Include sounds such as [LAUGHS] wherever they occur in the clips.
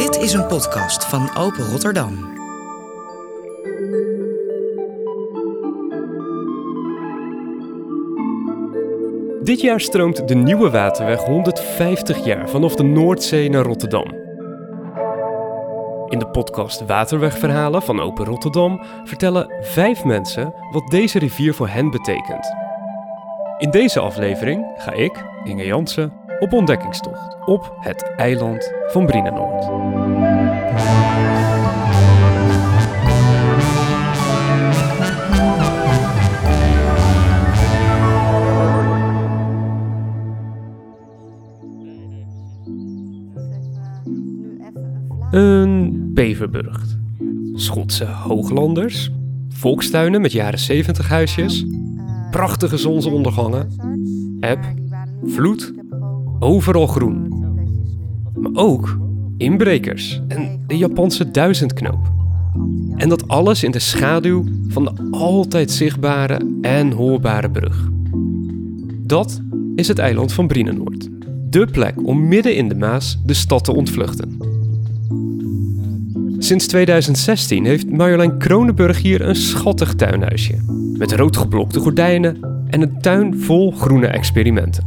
Dit is een podcast van Open Rotterdam. Dit jaar stroomt de nieuwe waterweg 150 jaar vanaf de Noordzee naar Rotterdam. In de podcast Waterwegverhalen van Open Rotterdam vertellen vijf mensen wat deze rivier voor hen betekent. In deze aflevering ga ik, Inge Jansen, op ontdekkingstocht op het eiland van Brienenoord. Een beverburgt. Schotse hooglanders. Volkstuinen met jaren 70 huisjes. Prachtige zonsondergangen. Eb. Vloed. Overal groen. Maar ook inbrekers en de Japanse duizendknoop. En dat alles in de schaduw van de altijd zichtbare en hoorbare brug. Dat is het eiland van Brienenoord. De plek om midden in de Maas de stad te ontvluchten. Sinds 2016 heeft Marjolein Kronenburg hier een schattig tuinhuisje. Met roodgeblokte gordijnen en een tuin vol groene experimenten.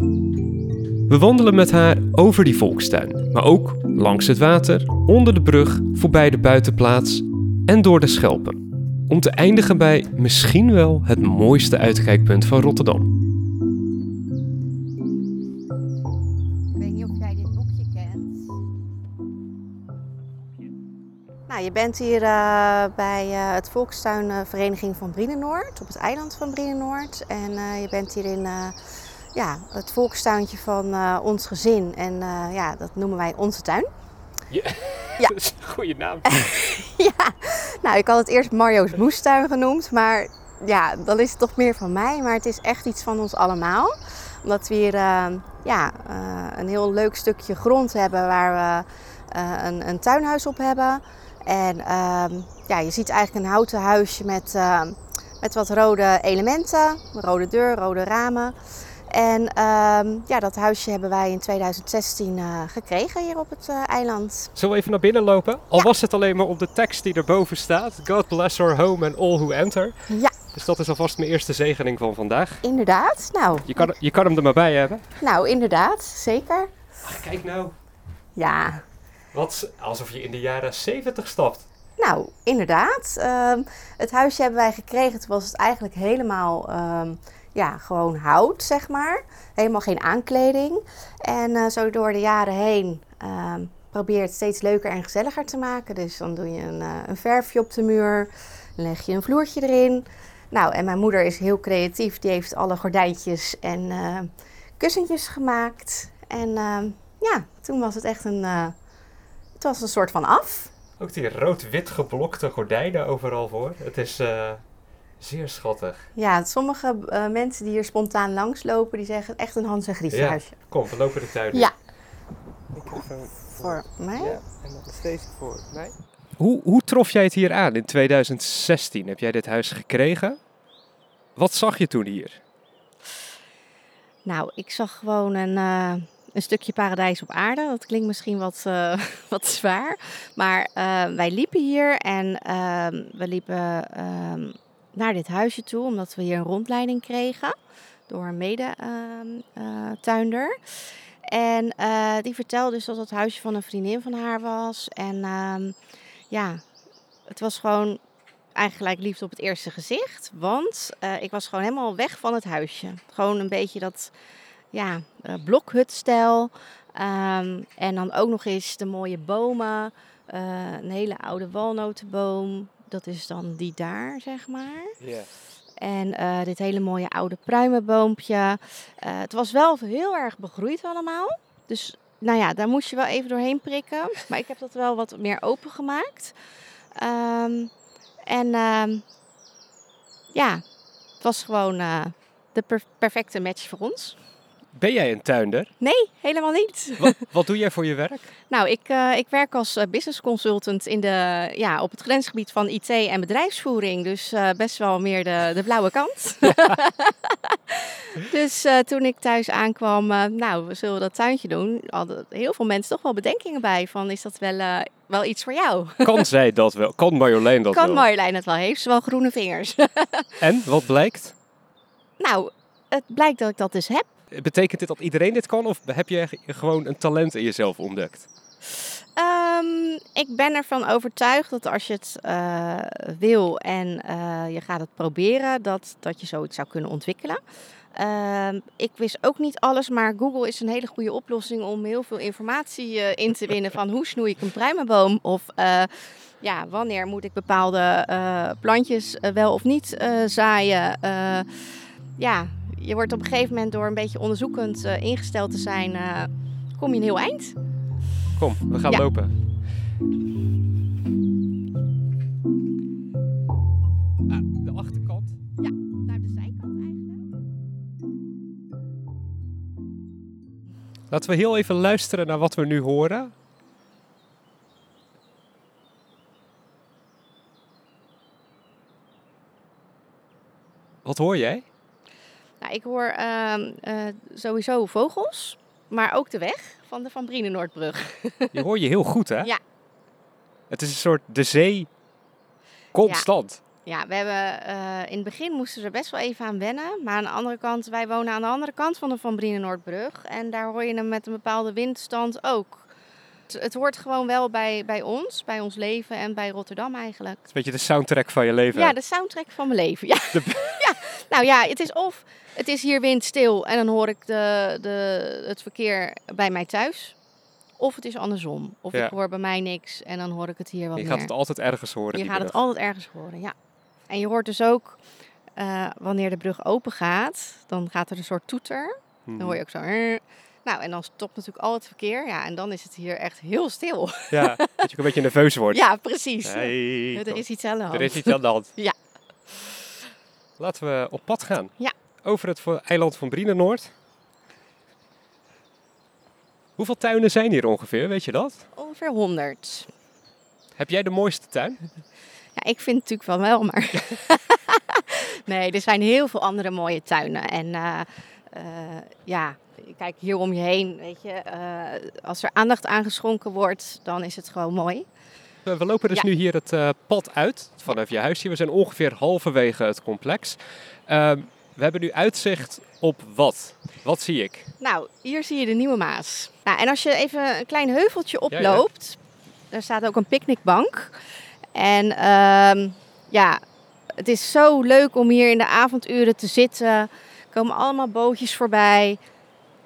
We wandelen met haar over die volkstuin, maar ook langs het water, onder de brug, voorbij de buitenplaats en door de Schelpen. Om te eindigen bij misschien wel het mooiste uitkijkpunt van Rotterdam. Ik weet niet of jij dit boekje kent. Nou, je bent hier eh, bij eh, het Volkstuinvereniging van Brienenoord, op het eiland van Brienenoord. En eh, je bent hier in ja, het volkstuintje van eh, ons gezin. En eh, ja, dat noemen wij onze tuin. Ja. [LAUGHS] [LAUGHS] Dat is een goede naam. [LAUGHS] ja, nou, ik had het eerst Mario's moestuin genoemd, maar ja, dan is het toch meer van mij. Maar het is echt iets van ons allemaal. Omdat we hier eh, ja, een heel leuk stukje grond hebben waar we een, een tuinhuis op hebben. En ehm, ja, je ziet eigenlijk een houten huisje met, met wat rode elementen. Rode deur, rode ramen. En ehm, ja, dat huisje hebben wij in 2016 eh, gekregen hier op het eh, eiland. Zullen we even naar binnen lopen? Al was het alleen maar op de tekst die erboven staat. God bless our home and all who enter. Ja, Dus dat is alvast mijn eerste zegening van vandaag. inderdaad. Nou, Je kan, je kan hem er maar bij hebben. nou inderdaad, zeker. Ach, kijk nou. Ja, Wat, alsof je in de jaren 70 stapt. nou inderdaad. Ehm, het huisje hebben wij gekregen. Toen was het eigenlijk helemaal ehm, ja, gewoon hout, zeg maar. Helemaal geen aankleding. En eh, zo door de jaren heen ehm probeer het steeds leuker en gezelliger te maken. Dus dan doe je een, eh, een verfje op de muur. Leg je een vloertje erin. Nou, en mijn moeder is heel creatief. Die heeft alle gordijntjes en eh, kussentjes gemaakt. En ehm, ja, toen was het echt een... het was een soort van af. Ook die rood-wit geblokte gordijnen overal voor. Het is zeer schattig. Ja, sommige eh, mensen die hier spontaan langslopen, die zeggen echt een Hans en Grietje Ja. huisje. Kom, we lopen de tuin in. Ja, Microfoon voor mij. Ja, en dan is deze voor mij. Hoe, hoe trof jij het hier aan in 2016? Heb jij dit huis gekregen? Wat zag je toen hier? Nou, ik zag gewoon een, eh, een stukje paradijs op aarde. Dat klinkt misschien wat, eh, [LAUGHS] wat zwaar. Maar eh, wij liepen hier en ehm, we liepen ehm, naar dit huisje toe, omdat we hier een rondleiding kregen door een mede-tuinder. en eh, die vertelde dus dat het huisje van een vriendin van haar was. En ehm, ja, het was gewoon eigenlijk liefde op het eerste gezicht. Want eh, ik was gewoon helemaal weg van het huisje. Gewoon een beetje dat ja, eh, blokhutstijl. Ehm, en dan ook nog eens de mooie bomen. Eh, een hele oude walnotenboom. Dat is dan die daar, zeg maar. Ja. En eh, dit hele mooie oude pruimenboompje. Eh, het was wel heel erg begroeid allemaal. Dus nou ja, daar moest je wel even doorheen prikken. [LAUGHS] Maar ik heb dat wel wat meer opengemaakt. Ehm en ehm, ja, het was gewoon eh, de per- perfecte match voor ons. Ben jij een tuinder? Nee, helemaal niet. Wat, [LAUGHS] wat doe jij voor je werk? Nou, ik, eh, ik werk als eh, business consultant in de, ja, op het grensgebied van IT en bedrijfsvoering. Dus eh, best wel meer de, de blauwe kant. [LAUGHS] [LAUGHS] dus toen ik thuis aankwam, nou, we zullen dat tuintje doen. Hadden heel veel mensen toch wel bedenkingen bij van, is dat wel, wel iets voor jou? Kan zij dat wel? Kan Marjolein dat kan wel? Marjolein het wel? Heeft ze wel groene vingers? En, wat blijkt? nou, het blijkt dat ik dat dus heb. Betekent dit dat iedereen dit kan? Of heb je gewoon een talent in jezelf ontdekt? Ehm, ik ben ervan overtuigd dat als je het eh, wil en eh, je gaat het proberen, dat, dat je zoiets zou kunnen ontwikkelen. Ehm, ik wist ook niet alles, maar Google is een hele goede oplossing om heel veel informatie eh, in te winnen van hoe snoei ik een pruimenboom of ja, wanneer moet ik bepaalde plantjes wel of niet zaaien. Ja, je wordt op een gegeven moment door een beetje onderzoekend eh, ingesteld te zijn, eh, kom je een heel eind. Kom, we gaan Ja. lopen. Ah, de achterkant. Naar de zijkant eigenlijk. Laten we heel even luisteren naar wat we nu horen. Wat hoor jij? Nou, ik hoor ehm, eh, sowieso vogels, maar ook de weg van de Van Brienenoordbrug. Je hoor je heel goed, hè? Ja. Het is een soort de zee constant. Ja, we hebben eh, in het begin moesten we er best wel even aan wennen. Maar aan de andere kant, wij wonen aan de andere kant van de Van Brienenoordbrug. En daar hoor je hem met een bepaalde windstand ook. Het, het hoort gewoon wel bij, bij ons, bij ons leven en bij Rotterdam eigenlijk. Het is een beetje de soundtrack van je leven. Ja, de soundtrack van mijn leven. Ja. ja. [LAUGHS] Nou ja, het is of het is hier windstil en dan hoor ik de, de, het verkeer bij mij thuis. Of het is andersom. Of Ja. ik hoor bij mij niks en dan hoor ik het hier wat je meer. gaat het altijd ergens horen. je gaat het altijd ergens horen, ja. En je hoort dus ook eh, wanneer de brug open gaat, dan gaat er een soort toeter. Mhm. Dan hoor je ook zo. Nou, en dan stopt natuurlijk al het verkeer. Ja, en dan is het hier echt heel stil. Ja, dat je ook een beetje nerveus wordt. [LAUGHS] Ja, precies. Nee, er is iets aan de hand. er is iets aan de hand. [LAUGHS] Ja. Laten we op pad gaan. Ja. Over het eiland van Brienenoord. Hoeveel tuinen zijn hier ongeveer, weet je dat? Ongeveer 100. Heb jij de mooiste tuin? Ja, ik vind het natuurlijk wel wel, maar... [LAUGHS] nee, er zijn heel veel andere mooie tuinen. En eh, eh, ja, kijk hier om je heen, weet je. eh, als er aandacht aan geschonken wordt, dan is het gewoon mooi. We lopen dus Ja. nu hier het eh, pad uit vanaf je huis hier. We zijn ongeveer halverwege het complex. Ehm, we hebben nu uitzicht op wat? Wat zie ik? Nou, hier zie je de Nieuwe Maas. Nou, en als je even een klein heuveltje ja. oploopt, daar staat ook een picknickbank. En ehm, ja, het is zo leuk om hier in de avonduren te zitten. Er komen allemaal bootjes voorbij.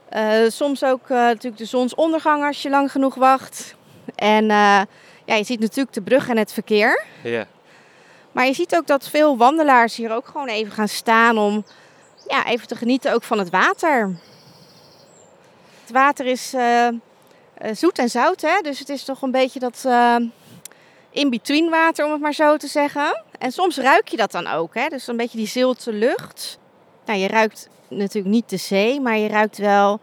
Eh, soms ook eh, natuurlijk de zonsondergang als je lang genoeg wacht. En ja, je ziet natuurlijk de brug en het verkeer. Ja. Maar je ziet ook dat veel wandelaars hier ook gewoon even gaan staan om ja, even te genieten ook van het water. Het water is eh, eh, zoet en zout, hè? dus het is toch een beetje dat eh, in-between water, om het maar zo te zeggen. En soms ruik je dat dan ook, hè? dus een beetje die zilte lucht. Nou, je ruikt natuurlijk niet de zee, maar je ruikt wel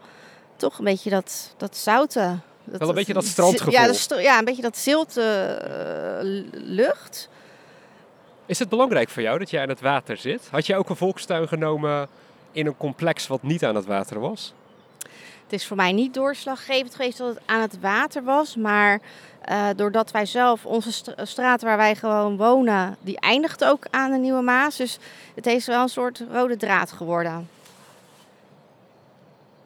toch een beetje dat, dat zoute. Dat, Wel een beetje dat strandgevoel. Ja, dat ja, een beetje dat zilte eh, lucht. Is het belangrijk voor jou dat jij aan het water zit? Had je ook een volkstuin genomen in een complex wat niet aan het water was? Het is voor mij niet doorslaggevend geweest dat het aan het water was. Maar eh, doordat wij zelf, onze st- straat waar wij gewoon wonen, die eindigt ook aan de Nieuwe Maas. Dus het is wel een soort rode draad geworden.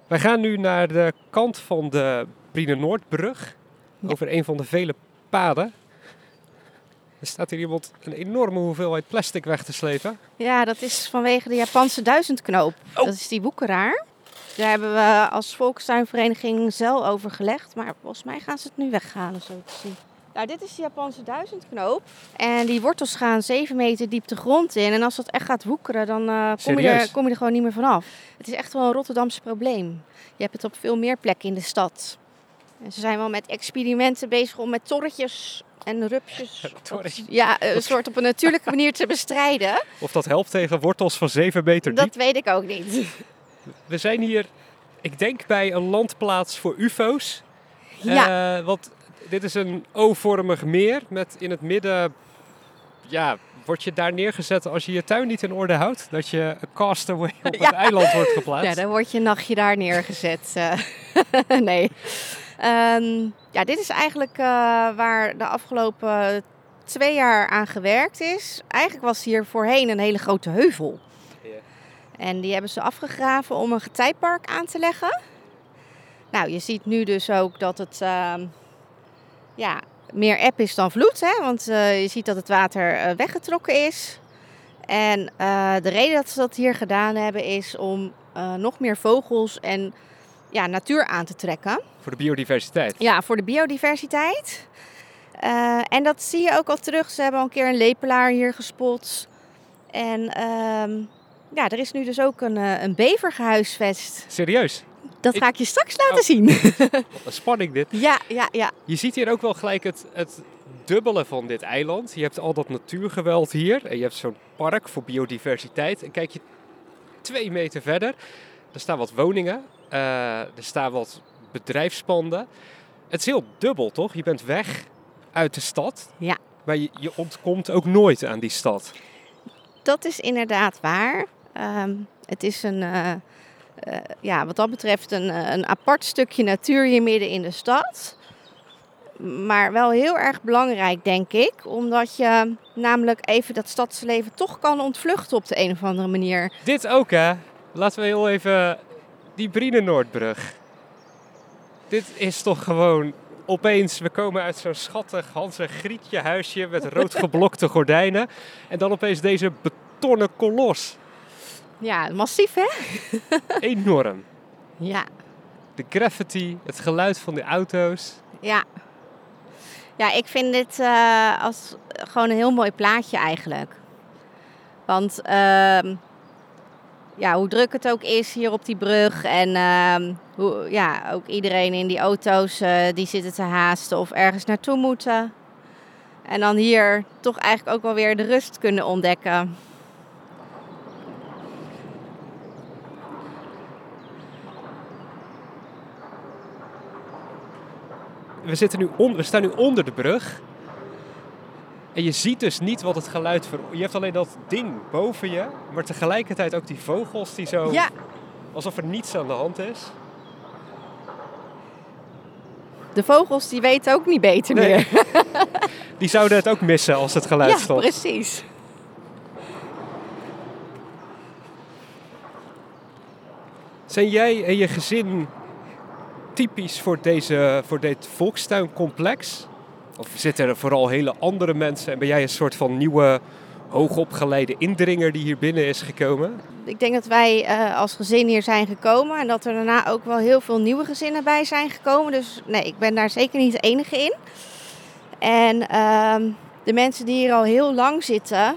Wij gaan nu naar de kant van de Brienenoordbrug. Ja. Over een van de vele paden. Er staat hier iemand een enorme hoeveelheid plastic weg te slepen. Ja, dat is vanwege de Japanse duizendknoop. Oh. Dat is die woekeraar. Daar hebben we als volkstuinvereniging zeil over gelegd. Maar volgens mij gaan ze het nu weghalen, zo te zien. Nou, dit is de Japanse duizendknoop. En die wortels gaan 7 meter diep de grond in. En als dat echt gaat woekeren, dan eh, kom, je er, kom je er gewoon niet meer vanaf. Het is echt wel een Rotterdamse probleem. Je hebt het op veel meer plekken in de stad. En ze zijn wel met experimenten bezig om met torretjes en rupsjes [LAUGHS] op, ja, een soort op een natuurlijke [LAUGHS] manier te bestrijden. Of dat helpt tegen wortels van 7 meter diep. Dat weet ik ook niet. We zijn hier ik denk bij een landplaats voor ufo's. Ja. Eh, want dit is een O-vormig meer met in het midden... Ja, word je daar neergezet als je je tuin niet in orde houdt? Dat je een castaway op [LAUGHS] Ja. het eiland wordt geplaatst? Ja, dan wordt je een nachtje daar neergezet. eh. nee. Ehm, ja, dit is eigenlijk eh, waar de afgelopen twee jaar aan gewerkt is. Eigenlijk was hier voorheen een hele grote heuvel. Ja. En die hebben ze afgegraven om een getijpark aan te leggen. Nou, je ziet nu dus ook dat het ehm, ja, meer eb is dan vloed. Hè? Want eh, je ziet dat het water eh, weggetrokken is. En de reden dat ze dat hier gedaan hebben is om nog meer vogels en ja, natuur aan te trekken. Voor de biodiversiteit. Ja, voor de biodiversiteit. Eh, en dat zie je ook al terug. Ze hebben al een keer een lepelaar hier gespot. En ehm, ja, er is nu dus ook een, eh, een bever gehuisvest. Serieus? Dat Ik- ga ik je straks laten Oh. zien. [LAUGHS] Wat een spanning dit. ja, ja, ja. Je ziet hier ook wel gelijk het, het dubbele van dit eiland. Je hebt al dat natuurgeweld hier. En je hebt zo'n park voor biodiversiteit. En kijk je twee meter verder. Er staan wat woningen. Eh, er staan wat bedrijfspanden. Het is heel dubbel, toch? Je bent weg uit de stad. Ja. Maar je, je ontkomt ook nooit aan die stad. Dat is inderdaad waar. Ehm, het is een, eh, eh, ja, wat dat betreft een, een apart stukje natuur hier midden in de stad. Maar wel heel erg belangrijk, denk ik. Omdat je namelijk even dat stadsleven toch kan ontvluchten op de een of andere manier. Dit ook, hè? Laten we heel even die Brienenoordbrug. Dit is toch gewoon opeens, we komen uit zo'n schattig Hans en Grietje huisje met [LAUGHS] rood geblokte gordijnen. En dan opeens deze betonnen kolos. Ja, massief hè? [LAUGHS] Enorm. Ja, De graffiti, het geluid van de auto's. ja. Ja, ik vind dit eh, als gewoon een heel mooi plaatje eigenlijk. Want ehm, ja, hoe druk het ook is hier op die brug. En ehm, hoe, ja, ook iedereen in die auto's eh, die zitten te haasten of ergens naartoe moeten. En dan hier toch eigenlijk ook wel weer de rust kunnen ontdekken. We, zitten nu on- we staan nu onder de brug. En je ziet dus niet wat het geluid ver... Je hebt alleen dat ding boven je. Maar tegelijkertijd ook die vogels die zo... Ja, Alsof er niets aan de hand is. de vogels die weten ook niet beter Nee, meer. [LAUGHS] Die zouden het ook missen als het geluid Ja, stopt. precies. Zijn jij en je gezin typisch voor, deze, voor dit volkstuincomplex? Of zitten er vooral hele andere mensen en ben jij een soort van nieuwe hoogopgeleide indringer die hier binnen is gekomen? Ik denk dat wij eh, als gezin hier zijn gekomen en dat er daarna ook wel heel veel nieuwe gezinnen bij zijn gekomen. Dus nee, ik ben daar zeker niet de enige in. En ehm, de mensen die hier al heel lang zitten,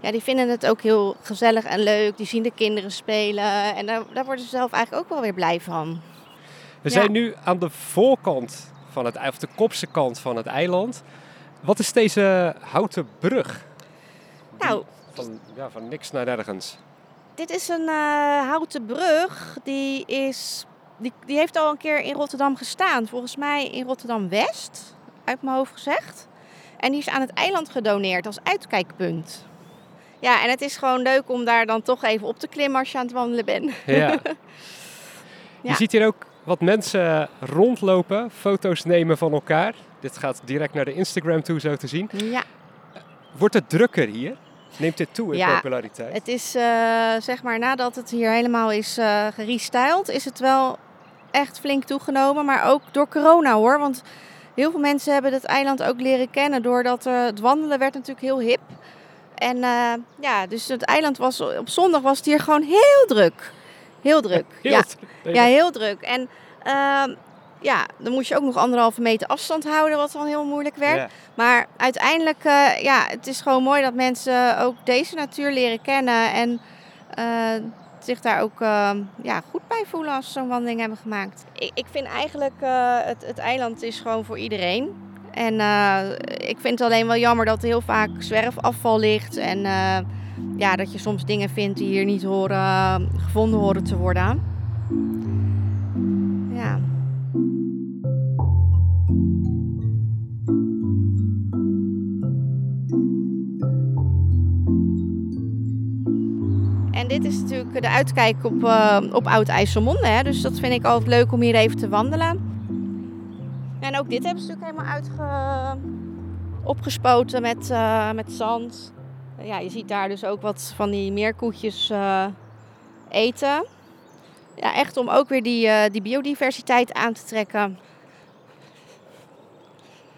ja, die vinden het ook heel gezellig en leuk. Die zien de kinderen spelen en daar, daar worden ze zelf eigenlijk ook wel weer blij van. We Ja. zijn nu aan de voorkant van het, of de kopse kant van het eiland. Wat is deze houten brug? Nou, Van, ja, van niks naar nergens. Dit is een eh, houten brug. Die, is, die, die heeft al een keer in Rotterdam gestaan. Volgens mij in Rotterdam-West, uit mijn hoofd gezegd. En die is aan het eiland gedoneerd als uitkijkpunt. Ja, en het is gewoon leuk om daar dan toch even op te klimmen als je aan het wandelen bent. Ja. [LAUGHS] Je ziet hier ook wat mensen rondlopen, foto's nemen van elkaar. Dit gaat direct naar de Instagram toe, zo te zien. Ja, Wordt het drukker hier? Neemt dit toe in Ja, populariteit? het is eh, zeg maar nadat het hier helemaal is eh gerestyled, is het wel echt flink toegenomen. Maar ook door corona hoor. Want heel veel mensen hebben het eiland ook leren kennen doordat eh, het wandelen werd natuurlijk heel hip. En ja, dus het eiland was op zondag was het hier gewoon heel druk. Heel druk. [LAUGHS] Heel ja. druk. ja, heel druk. En ehm, ja, dan moest je ook nog anderhalve meter afstand houden, wat dan heel moeilijk werd. Ja. Maar uiteindelijk, eh, ja, het is gewoon mooi dat mensen ook deze natuur leren kennen. En eh, zich daar ook eh, ja, goed bij voelen als ze zo'n wandeling hebben gemaakt. Ik, ik vind eigenlijk, eh, het, het eiland is gewoon voor iedereen. En eh, ik vind het alleen wel jammer dat er heel vaak zwerfafval ligt. En eh, ja, dat je soms dingen vindt die hier niet horen, gevonden horen te worden. Ja. En dit is natuurlijk de uitkijk op, eh, op Oud-IJsselmonde. Hè? Dus dat vind ik altijd leuk om hier even te wandelen. En ook dit hebben ze natuurlijk helemaal uitge... opgespoten met, eh, met zand. Ja, je ziet daar dus ook wat van die meerkoetjes uh, eten. Ja, echt om ook weer die, die biodiversiteit aan te trekken.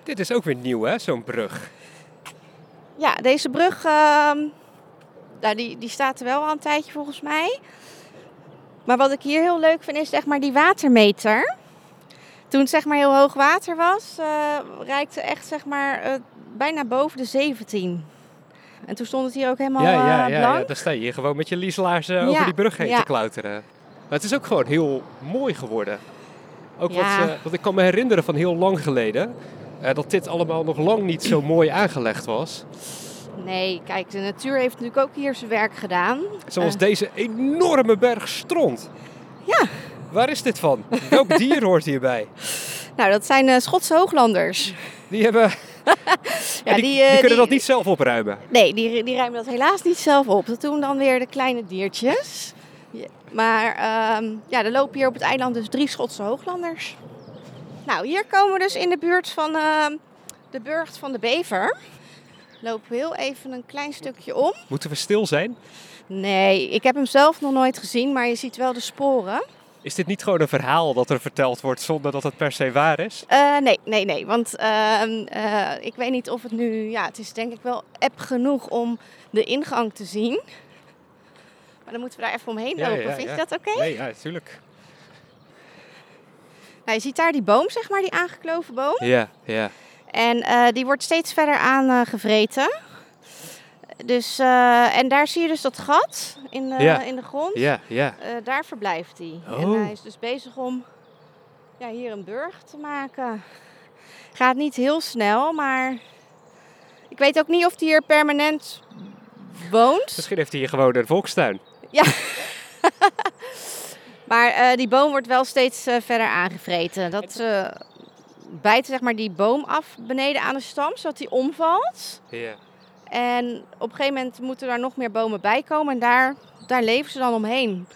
Dit is ook weer nieuw, hè, zo'n brug? Ja, deze brug ehm, nou, die, die staat er wel al een tijdje volgens mij. Maar wat ik hier heel leuk vind is zeg maar die watermeter. Toen het zeg maar heel hoog water was, uh, reikte echt zeg maar uh, bijna boven de 17. En toen stond het hier ook helemaal ja, ja, uh, ja, blank. Ja, dan sta je hier gewoon met je lieslaarzen over Ja, die brug heen te klauteren. Maar het is ook gewoon heel mooi geworden. Ook Ja. wat, eh, wat ik kan me herinneren van heel lang geleden. eh, dat dit allemaal nog lang niet zo mooi aangelegd was. Nee, kijk, de natuur heeft natuurlijk ook hier zijn werk gedaan. Zoals Eh. deze enorme berg stront. Ja. Waar is dit van? Welk [LAUGHS] dier hoort hierbij? Nou, dat zijn eh, Schotse hooglanders. Die, hebben, [LAUGHS] Ja, die, die, die eh, kunnen die- dat niet zelf opruimen. Nee, die, die ruimen dat helaas niet zelf op. Dat doen dan weer de kleine diertjes. Maar ehm, ja, er lopen hier op het eiland dus drie Schotse hooglanders. Nou, hier komen we dus in de buurt van ehm, de Burgt van de Bever. Lopen we heel even een klein stukje om. Moeten we stil zijn? Nee, ik heb hem zelf nog nooit gezien, maar je ziet wel de sporen. Is dit niet gewoon een verhaal dat er verteld wordt zonder dat het per se waar is? Eh, nee, nee, nee. Want ehm, eh, ik weet niet of het nu... Ja, het is denk ik wel app genoeg om de ingang te zien. Maar dan moeten we daar even omheen Ja, lopen. ja, Vind ja. je dat oké? Nee, ja, natuurlijk. Nou, je ziet daar die boom, zeg maar, die aangekloven boom. Ja, ja. En eh, die wordt steeds verder aangevreten. Dus, eh, en daar zie je dus dat gat in de, Ja. in de grond. Ja, ja. Eh, daar verblijft hij. En Oh. hij is dus bezig om ja, hier een burg te maken. Gaat niet heel snel, maar ik weet ook niet of hij hier permanent woont. Misschien heeft hij hier gewoon een volkstuin. [LAUGHS] Maar eh, die boom wordt wel steeds eh, verder aangevreten. Dat eh bijt zeg maar die boom af beneden aan de stam, zodat die omvalt. Ja. En op een gegeven moment moeten er nog meer bomen bij komen en daar, daar leven ze dan omheen.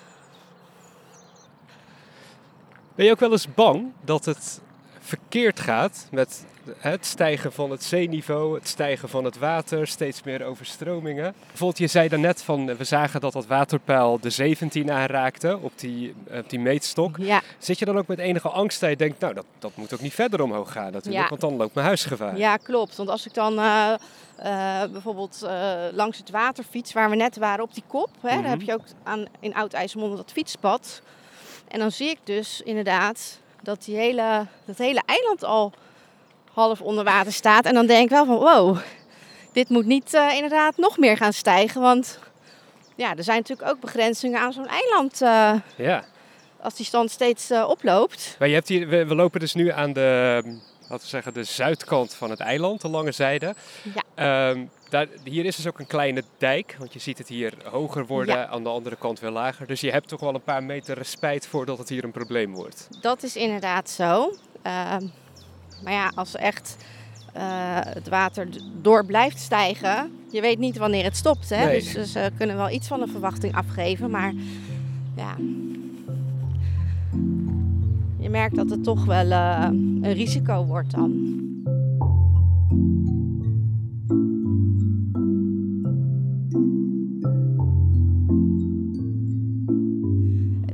Ben je ook wel eens bang dat het verkeerd gaat met het stijgen van het zeeniveau, het stijgen van het water, steeds meer overstromingen? Bijvoorbeeld, je zei daarnet van we zagen dat dat waterpeil de 17 aanraakte op die, op die meetstok. Ja, Zit je dan ook met enige angst dat je denkt, nou dat, dat moet ook niet verder omhoog gaan natuurlijk, Ja. want dan loopt mijn huis gevaar. ja klopt. Want als ik dan eh, eh, bijvoorbeeld eh, langs het water fiets, waar we net waren op die kop, hè, Mhm. daar heb je ook aan, in Oud-IJsselmonde dat fietspad. En dan zie ik dus inderdaad dat die hele, dat hele eiland al half onder water staat. En dan denk ik wel van wow, dit moet niet eh, inderdaad nog meer gaan stijgen. Want ja, er zijn natuurlijk ook begrenzingen aan zo'n eiland eh, Ja. als die stand steeds eh, oploopt. Maar je hebt hier, we, we lopen dus nu aan de, laten we zeggen, de zuidkant van het eiland, de lange zijde. Ja. Ehm, daar, hier is dus ook een kleine dijk, want je ziet het hier hoger worden, Ja. aan de andere kant weer lager. Dus je hebt toch wel een paar meter respijt voordat het hier een probleem wordt. Dat is inderdaad zo. Ehm, maar ja, als echt eh, het water door blijft stijgen, je weet niet wanneer het stopt. Hè? Nee. Dus, dus ze kunnen wel iets van een verwachting afgeven. Maar ja, je merkt dat het toch wel eh, een risico wordt dan.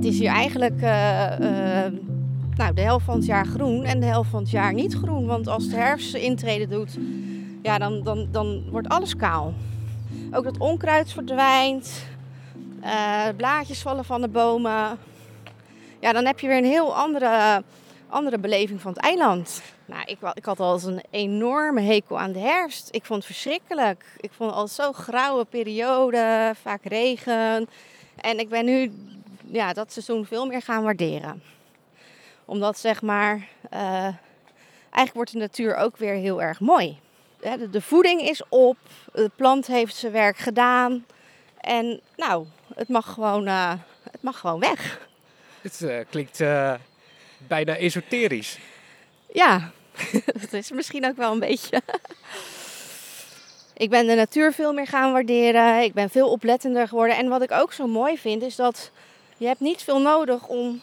Het is hier eigenlijk eh, eh, nou, de helft van het jaar groen en de helft van het jaar niet groen. Want als de herfst zijn intrede doet, ja, dan, dan, dan wordt alles kaal. Ook dat onkruid verdwijnt, eh, blaadjes vallen van de bomen. Ja, dan heb je weer een heel andere, andere beleving van het eiland. Nou, ik, ik had al een enorme hekel aan de herfst. Ik vond het verschrikkelijk. Ik vond het al zo'n grauwe periode, vaak regen. En ik ben nu ja, dat seizoen veel meer gaan waarderen. Omdat zeg maar, eh, eigenlijk wordt de natuur ook weer heel erg mooi. De, de voeding is op, de plant heeft zijn werk gedaan. En nou, het mag gewoon, eh, het mag gewoon weg. Het eh, klinkt bijna esoterisch. Ja, [LAUGHS] dat is misschien ook wel een beetje. ik ben de natuur veel meer gaan waarderen. Ik ben veel oplettender geworden. En wat ik ook zo mooi vind, is dat je hebt niet veel nodig om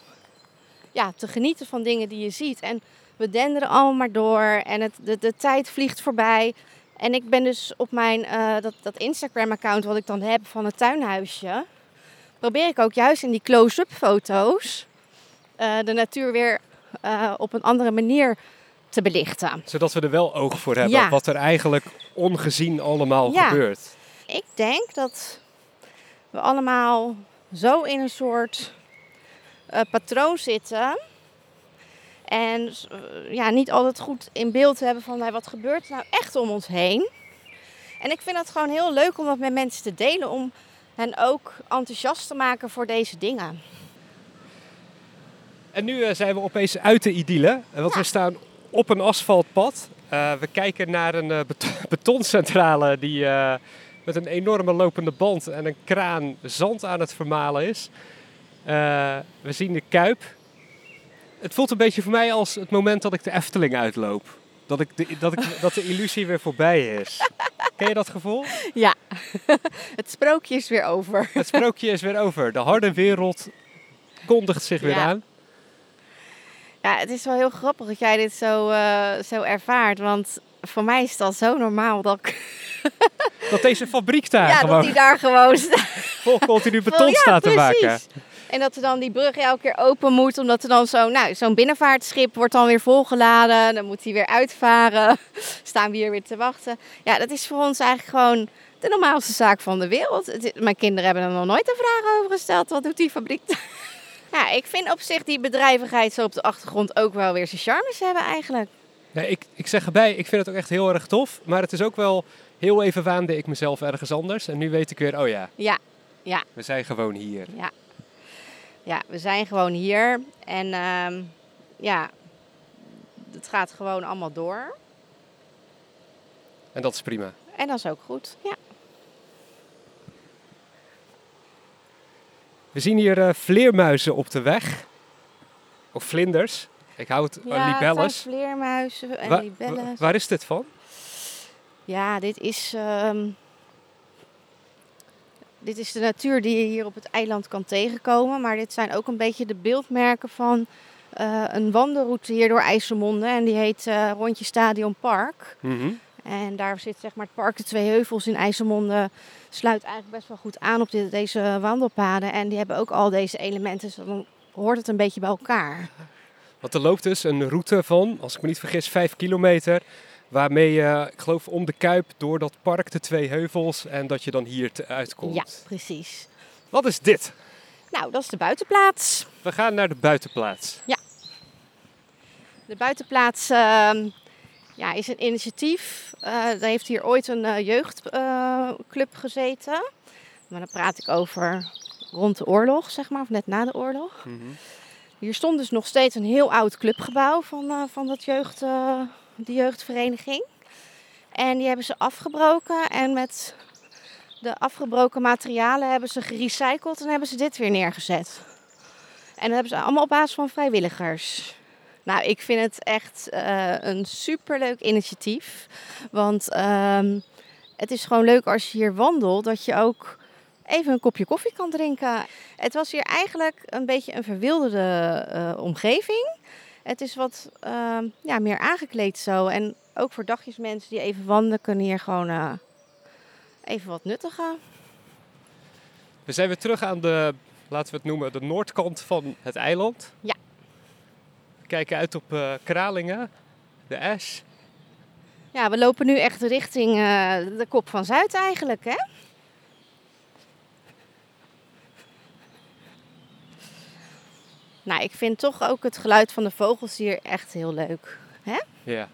ja, te genieten van dingen die je ziet. En we denderen allemaal maar door en het, de, de tijd vliegt voorbij. En ik ben dus op mijn eh, dat, dat Instagram-account wat ik dan heb van het tuinhuisje, probeer ik ook juist in die close-up foto's eh, de natuur weer eh, op een andere manier te belichten. Zodat we er wel oog voor hebben Ja. wat er eigenlijk ongezien allemaal Ja. gebeurt. Ik denk dat we allemaal zo in een soort eh, patroon zitten. En eh, ja, niet altijd goed in beeld hebben van nou, wat gebeurt er nou echt om ons heen. En ik vind het gewoon heel leuk om dat met mensen te delen. Om hen ook enthousiast te maken voor deze dingen. En nu eh, zijn we opeens uit de idylle, want Ja. we staan op een asfaltpad. We kijken naar een bet- [LAUGHS] betoncentrale die met een enorme lopende band en een kraan zand aan het vermalen is. Eh, we zien de Kuip. Het voelt een beetje voor mij als het moment dat ik de Efteling uitloop. Dat, ik de, dat, ik, dat de illusie weer voorbij is. [LAUGHS] Ken je dat gevoel? Ja, [LAUGHS] het sprookje is weer over. Het sprookje is weer over. De harde wereld kondigt zich weer Ja. aan. Ja, het is wel heel grappig dat jij dit zo, eh, zo ervaart. Want voor mij is het al zo normaal dat ik Dat deze fabriek daar ja, gewoon dat die daar gewoon staat. vol continu [LAUGHS] beton Ja, staat te precies. maken. En dat er dan die brug elke keer open moet, omdat er dan zo, nou, zo'n binnenvaartschip wordt dan weer volgeladen. Dan moet hij weer uitvaren. [LAUGHS] Staan we hier weer te wachten. Ja, dat is voor ons eigenlijk gewoon de normaalste zaak van de wereld. Mijn kinderen hebben er nog nooit een vraag over gesteld. Wat doet die fabriek? [LAUGHS] Ja, ik vind op zich die bedrijvigheid zo op de achtergrond ook wel weer zijn charmes hebben eigenlijk. Ja, ik, ik zeg erbij, ik vind het ook echt heel erg tof. Maar het is ook wel, heel even waande ik mezelf ergens anders. En nu weet ik weer, oh ja, Ja, we zijn gewoon hier. Ja. Ja, we zijn gewoon hier. En ehm, ja, het gaat gewoon allemaal door. En dat is prima. En dat is ook goed. Ja. We zien hier eh, vleermuizen op de weg. Of vlinders. Ik houd uh, Ja, libelles. vleermuizen en Wa- libellen. wa- waar is dit van? Ja, dit is, ehm, dit is de natuur die je hier op het eiland kan tegenkomen. Maar dit zijn ook een beetje de beeldmerken van eh, een wandelroute hier door IJsselmonde. En die heet eh, Rondje Stadion Park. Mhm. En daar zit zeg maar het park De Twee Heuvels in IJsselmonde. Sluit eigenlijk best wel goed aan op dit- deze wandelpaden. En die hebben ook al deze elementen. Dus dan hoort het een beetje bij elkaar. Want er loopt dus een route van, als ik me niet vergis, 5 kilometer. Waarmee je, ik geloof, om de Kuip door dat park de twee heuvels. En dat je dan hier te- uitkomt. Ja, precies. Wat is dit? Nou, dat is de buitenplaats. We gaan naar de buitenplaats. De buitenplaats ehm, ja, is een initiatief. Eh daar heeft hier ooit een eh, jeugdclub gezeten. Maar dan praat ik over rond de oorlog, zeg maar, of net na de oorlog. Hier stond dus nog steeds een heel oud clubgebouw van, eh, van dat jeugd, die jeugdvereniging. En die hebben ze afgebroken en met de afgebroken materialen hebben ze gerecycled en hebben ze dit weer neergezet. En dat hebben ze allemaal op basis van vrijwilligers. Nou, ik vind het echt eh, een superleuk initiatief. Want ehm, het is gewoon leuk als je hier wandelt, dat je ook even een kopje koffie kan drinken. Het was hier eigenlijk een beetje een verwilderde eh, omgeving. Het is wat ehm, ja, meer aangekleed zo. En ook voor dagjesmensen die even wandelen, kunnen hier gewoon eh, even wat nuttigen. We zijn weer terug aan de, laten we het noemen, de noordkant van het eiland. Ja. We kijken uit op eh, Kralingen, de Ash. Ja, we lopen nu echt richting eh, de kop van Zuid eigenlijk, hè? Nou, ik vind toch ook het geluid van de vogels hier echt heel leuk. Ja.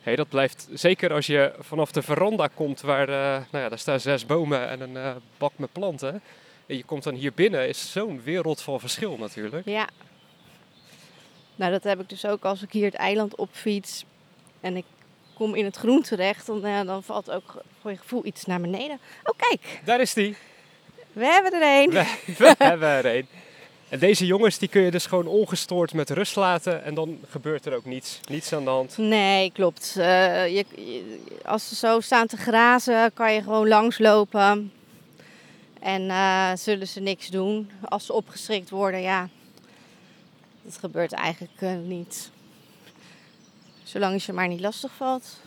Hey, dat blijft zeker als je vanaf de veranda komt, waar eh, nou ja, daar staan zes bomen en een eh, bak met planten. En je komt dan hier binnen, is zo'n wereld van verschil natuurlijk. Ja. Nou, dat heb ik dus ook als ik hier het eiland opfiets en ik kom in het groen terecht, dan, eh, dan valt ook voor je gevoel iets naar beneden. Oh, kijk, Daar is die. We hebben er een. We, [LAUGHS] we hebben er een. En deze jongens die kun je dus gewoon ongestoord met rust laten en dan gebeurt er ook niets. Niets aan de hand. Nee, klopt. Eh, je, je- als ze zo staan te grazen, kan je gewoon langslopen. En eh, zullen ze niks doen. Als ze opgeschrikt worden, ja. Dat gebeurt eigenlijk eh, niet. Zolang je ze maar niet lastig valt.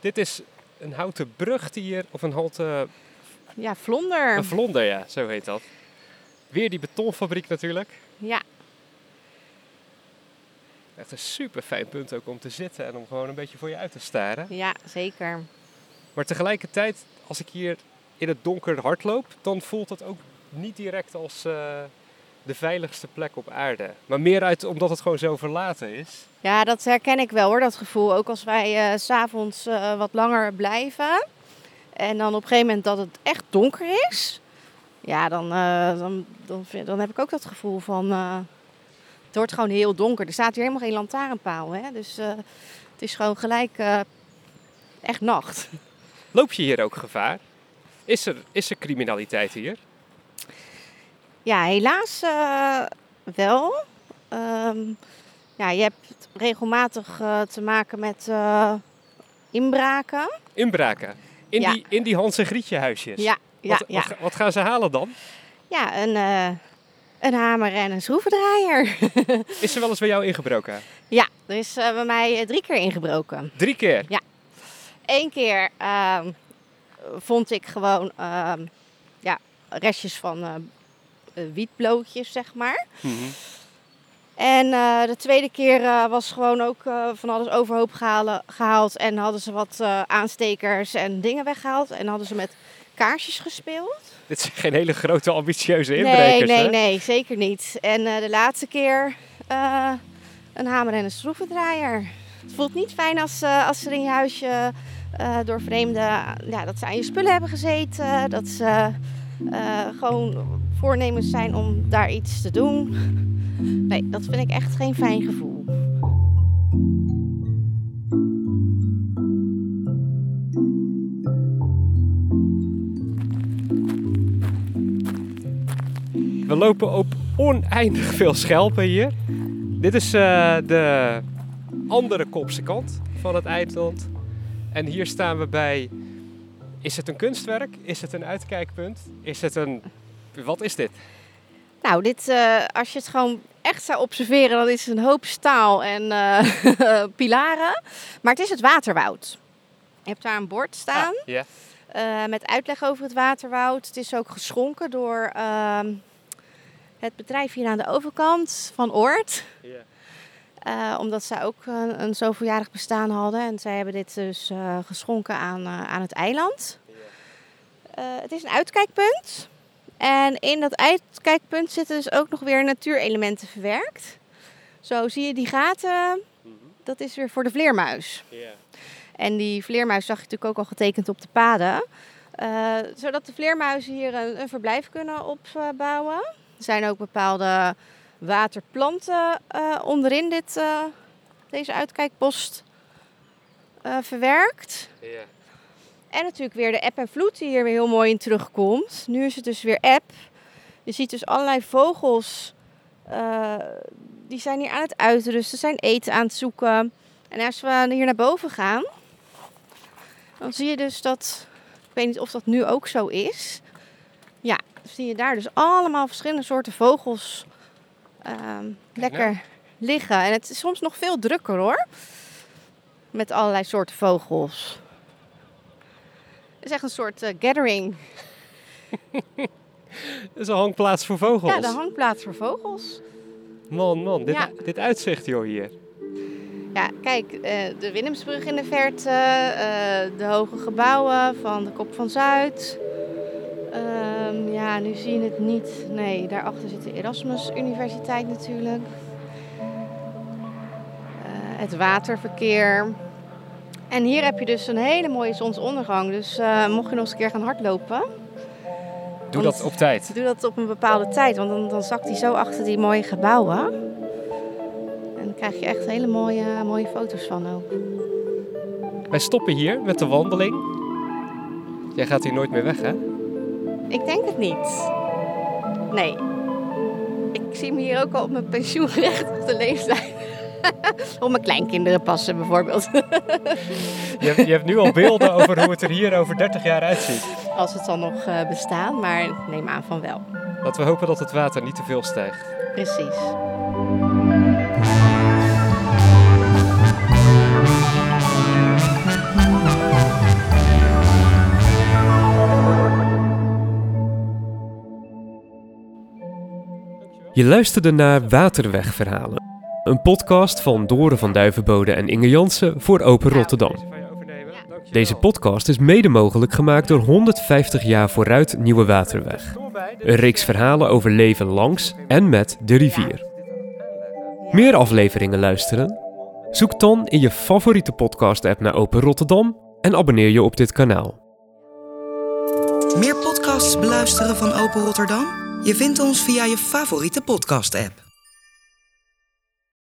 Dit is een houten brug die hier, of een houten Ja, vlonder. een vlonder, ja, zo heet dat. Weer die betonfabriek natuurlijk. Ja, Echt een super fijn punt ook om te zitten en om gewoon een beetje voor je uit te staren. ja, zeker. Maar tegelijkertijd, als ik hier in het donker hardloop, dan voelt het ook niet direct als eh, de veiligste plek op aarde. Maar meer uit omdat het gewoon zo verlaten is. Ja, dat herken ik wel hoor, dat gevoel. Ook als wij eh, s s'avonds eh, wat langer blijven. En dan op een gegeven moment dat het echt donker is. Ja, dan, eh, dan, dan, vind- dan heb ik ook dat gevoel van... eh, het wordt gewoon heel donker. Er staat hier helemaal geen lantaarnpaal. Hè? Dus eh, het is gewoon gelijk echt nacht. Loop je hier ook gevaar? Is er, is er criminaliteit hier? Ja, helaas wel. Ehm, ja, je hebt regelmatig te maken met inbraken. Inbraken? In, Ja. die, in die Hans en Grietje huisjes? Ja, ja, wat, ja. Wat, wat gaan ze halen dan? Ja, een, eh, een hamer en een schroevendraaier. [LAUGHS] Is er wel eens bij jou ingebroken? ja, er is eh, bij mij eh, drie keer ingebroken. Drie keer? Eén keer ehm, vond ik gewoon ehm, ja, restjes van wietblootjes, zeg maar. Mhm. En eh, de tweede keer eh, was gewoon ook eh, van alles overhoop gehalen- gehaald. En hadden ze wat aanstekers en dingen weggehaald. En hadden ze met kaarsjes gespeeld. Dit zijn geen hele grote ambitieuze Nee, inbrekers, nee, hè? nee, zeker niet. En de laatste keer een hamer en een schroevendraaier. Het voelt niet fijn als, als er in je huisje door vreemden, ja, dat ze aan je spullen hebben gezeten. Dat ze gewoon voornemens zijn om daar iets te doen. Nee, dat vind ik echt geen fijn gevoel. We lopen op oneindig veel schelpen hier. Dit is eh, de andere kopse kant van het eiland. En hier staan we bij. Is het een kunstwerk? Is het een uitkijkpunt? Is het een. Wat is dit? Nou, dit, eh, als je het gewoon echt zou observeren, dan is het een hoop staal en eh, [LAUGHS] pilaren. Maar het is het waterwoud. Je hebt daar een bord staan Ah, eh, met uitleg over het waterwoud. Het is ook geschonken door ehm, het bedrijf hier aan de overkant van Oort. omdat zij ook een, een zoveeljarig bestaan hadden. En zij hebben dit dus geschonken aan, aan het eiland. Het is een uitkijkpunt. En in dat uitkijkpunt zitten dus ook nog weer natuurelementen verwerkt. Zo zie je die gaten. Dat is weer voor de vleermuis. En die vleermuis zag je natuurlijk ook al getekend op de paden. Eh, zodat de vleermuizen hier een, een verblijf kunnen opbouwen. Er zijn ook bepaalde waterplanten eh, onderin dit, eh, deze uitkijkpost verwerkt. Ja. En natuurlijk weer de eb en vloed die hier weer heel mooi in terugkomt. Nu is het dus weer eb. Je ziet dus allerlei vogels. eh, die zijn hier aan het uitrusten, zijn eten aan het zoeken. En als we hier naar boven gaan, dan zie je dus dat. Ik weet niet of dat nu ook zo is. Ja, dan zie je daar dus allemaal verschillende soorten vogels ehm, lekker liggen. En het is soms nog veel drukker hoor. Met allerlei soorten vogels. Het is echt een soort eh, gathering. [LAUGHS] Dat is een hangplaats voor vogels. Ja, de hangplaats voor vogels. Man, man, dit, Ja. dit uitzicht joh hier. Ja, kijk, eh, de Willemsbrug in de verte, eh, de hoge gebouwen van de Kop van Zuid. Ehm, ja, nu zie je het niet. Nee, daarachter zit de Erasmus Universiteit natuurlijk. Het waterverkeer. En hier heb je dus een hele mooie zonsondergang. Dus eh, mocht je nog eens een keer gaan hardlopen, Doe dat op tijd. doe dat op een bepaalde tijd. Want dan, dan zakt hij zo achter die mooie gebouwen. En dan krijg je echt hele mooie, mooie foto's van ook. Wij stoppen hier met de wandeling. Jij gaat hier nooit meer weg, hè? Ik denk het niet. Nee. Ik zie me hier ook al op mijn pensioengerechtigde [LAUGHS] leeftijd. [LAUGHS] op mijn kleinkinderen passen bijvoorbeeld. [LAUGHS] Je hebt, je hebt nu al beelden over hoe het er hier over 30 jaar uitziet. Als het zal nog uh, bestaan, maar neem aan van wel. Laten we hopen dat het water niet te veel stijgt. Precies. Je luisterde naar Waterwegverhalen. Een podcast van Doren van Duivenbode en Inge Jansen voor Open Rotterdam. Deze podcast is mede mogelijk gemaakt door 150 jaar vooruit Nieuwe Waterweg. Een reeks verhalen over leven langs en met de rivier. Meer afleveringen luisteren? Zoek dan in je favoriete podcast-app naar Open Rotterdam en abonneer je op dit kanaal. Meer podcasts beluisteren van Open Rotterdam? Je vindt ons via je favoriete podcast-app.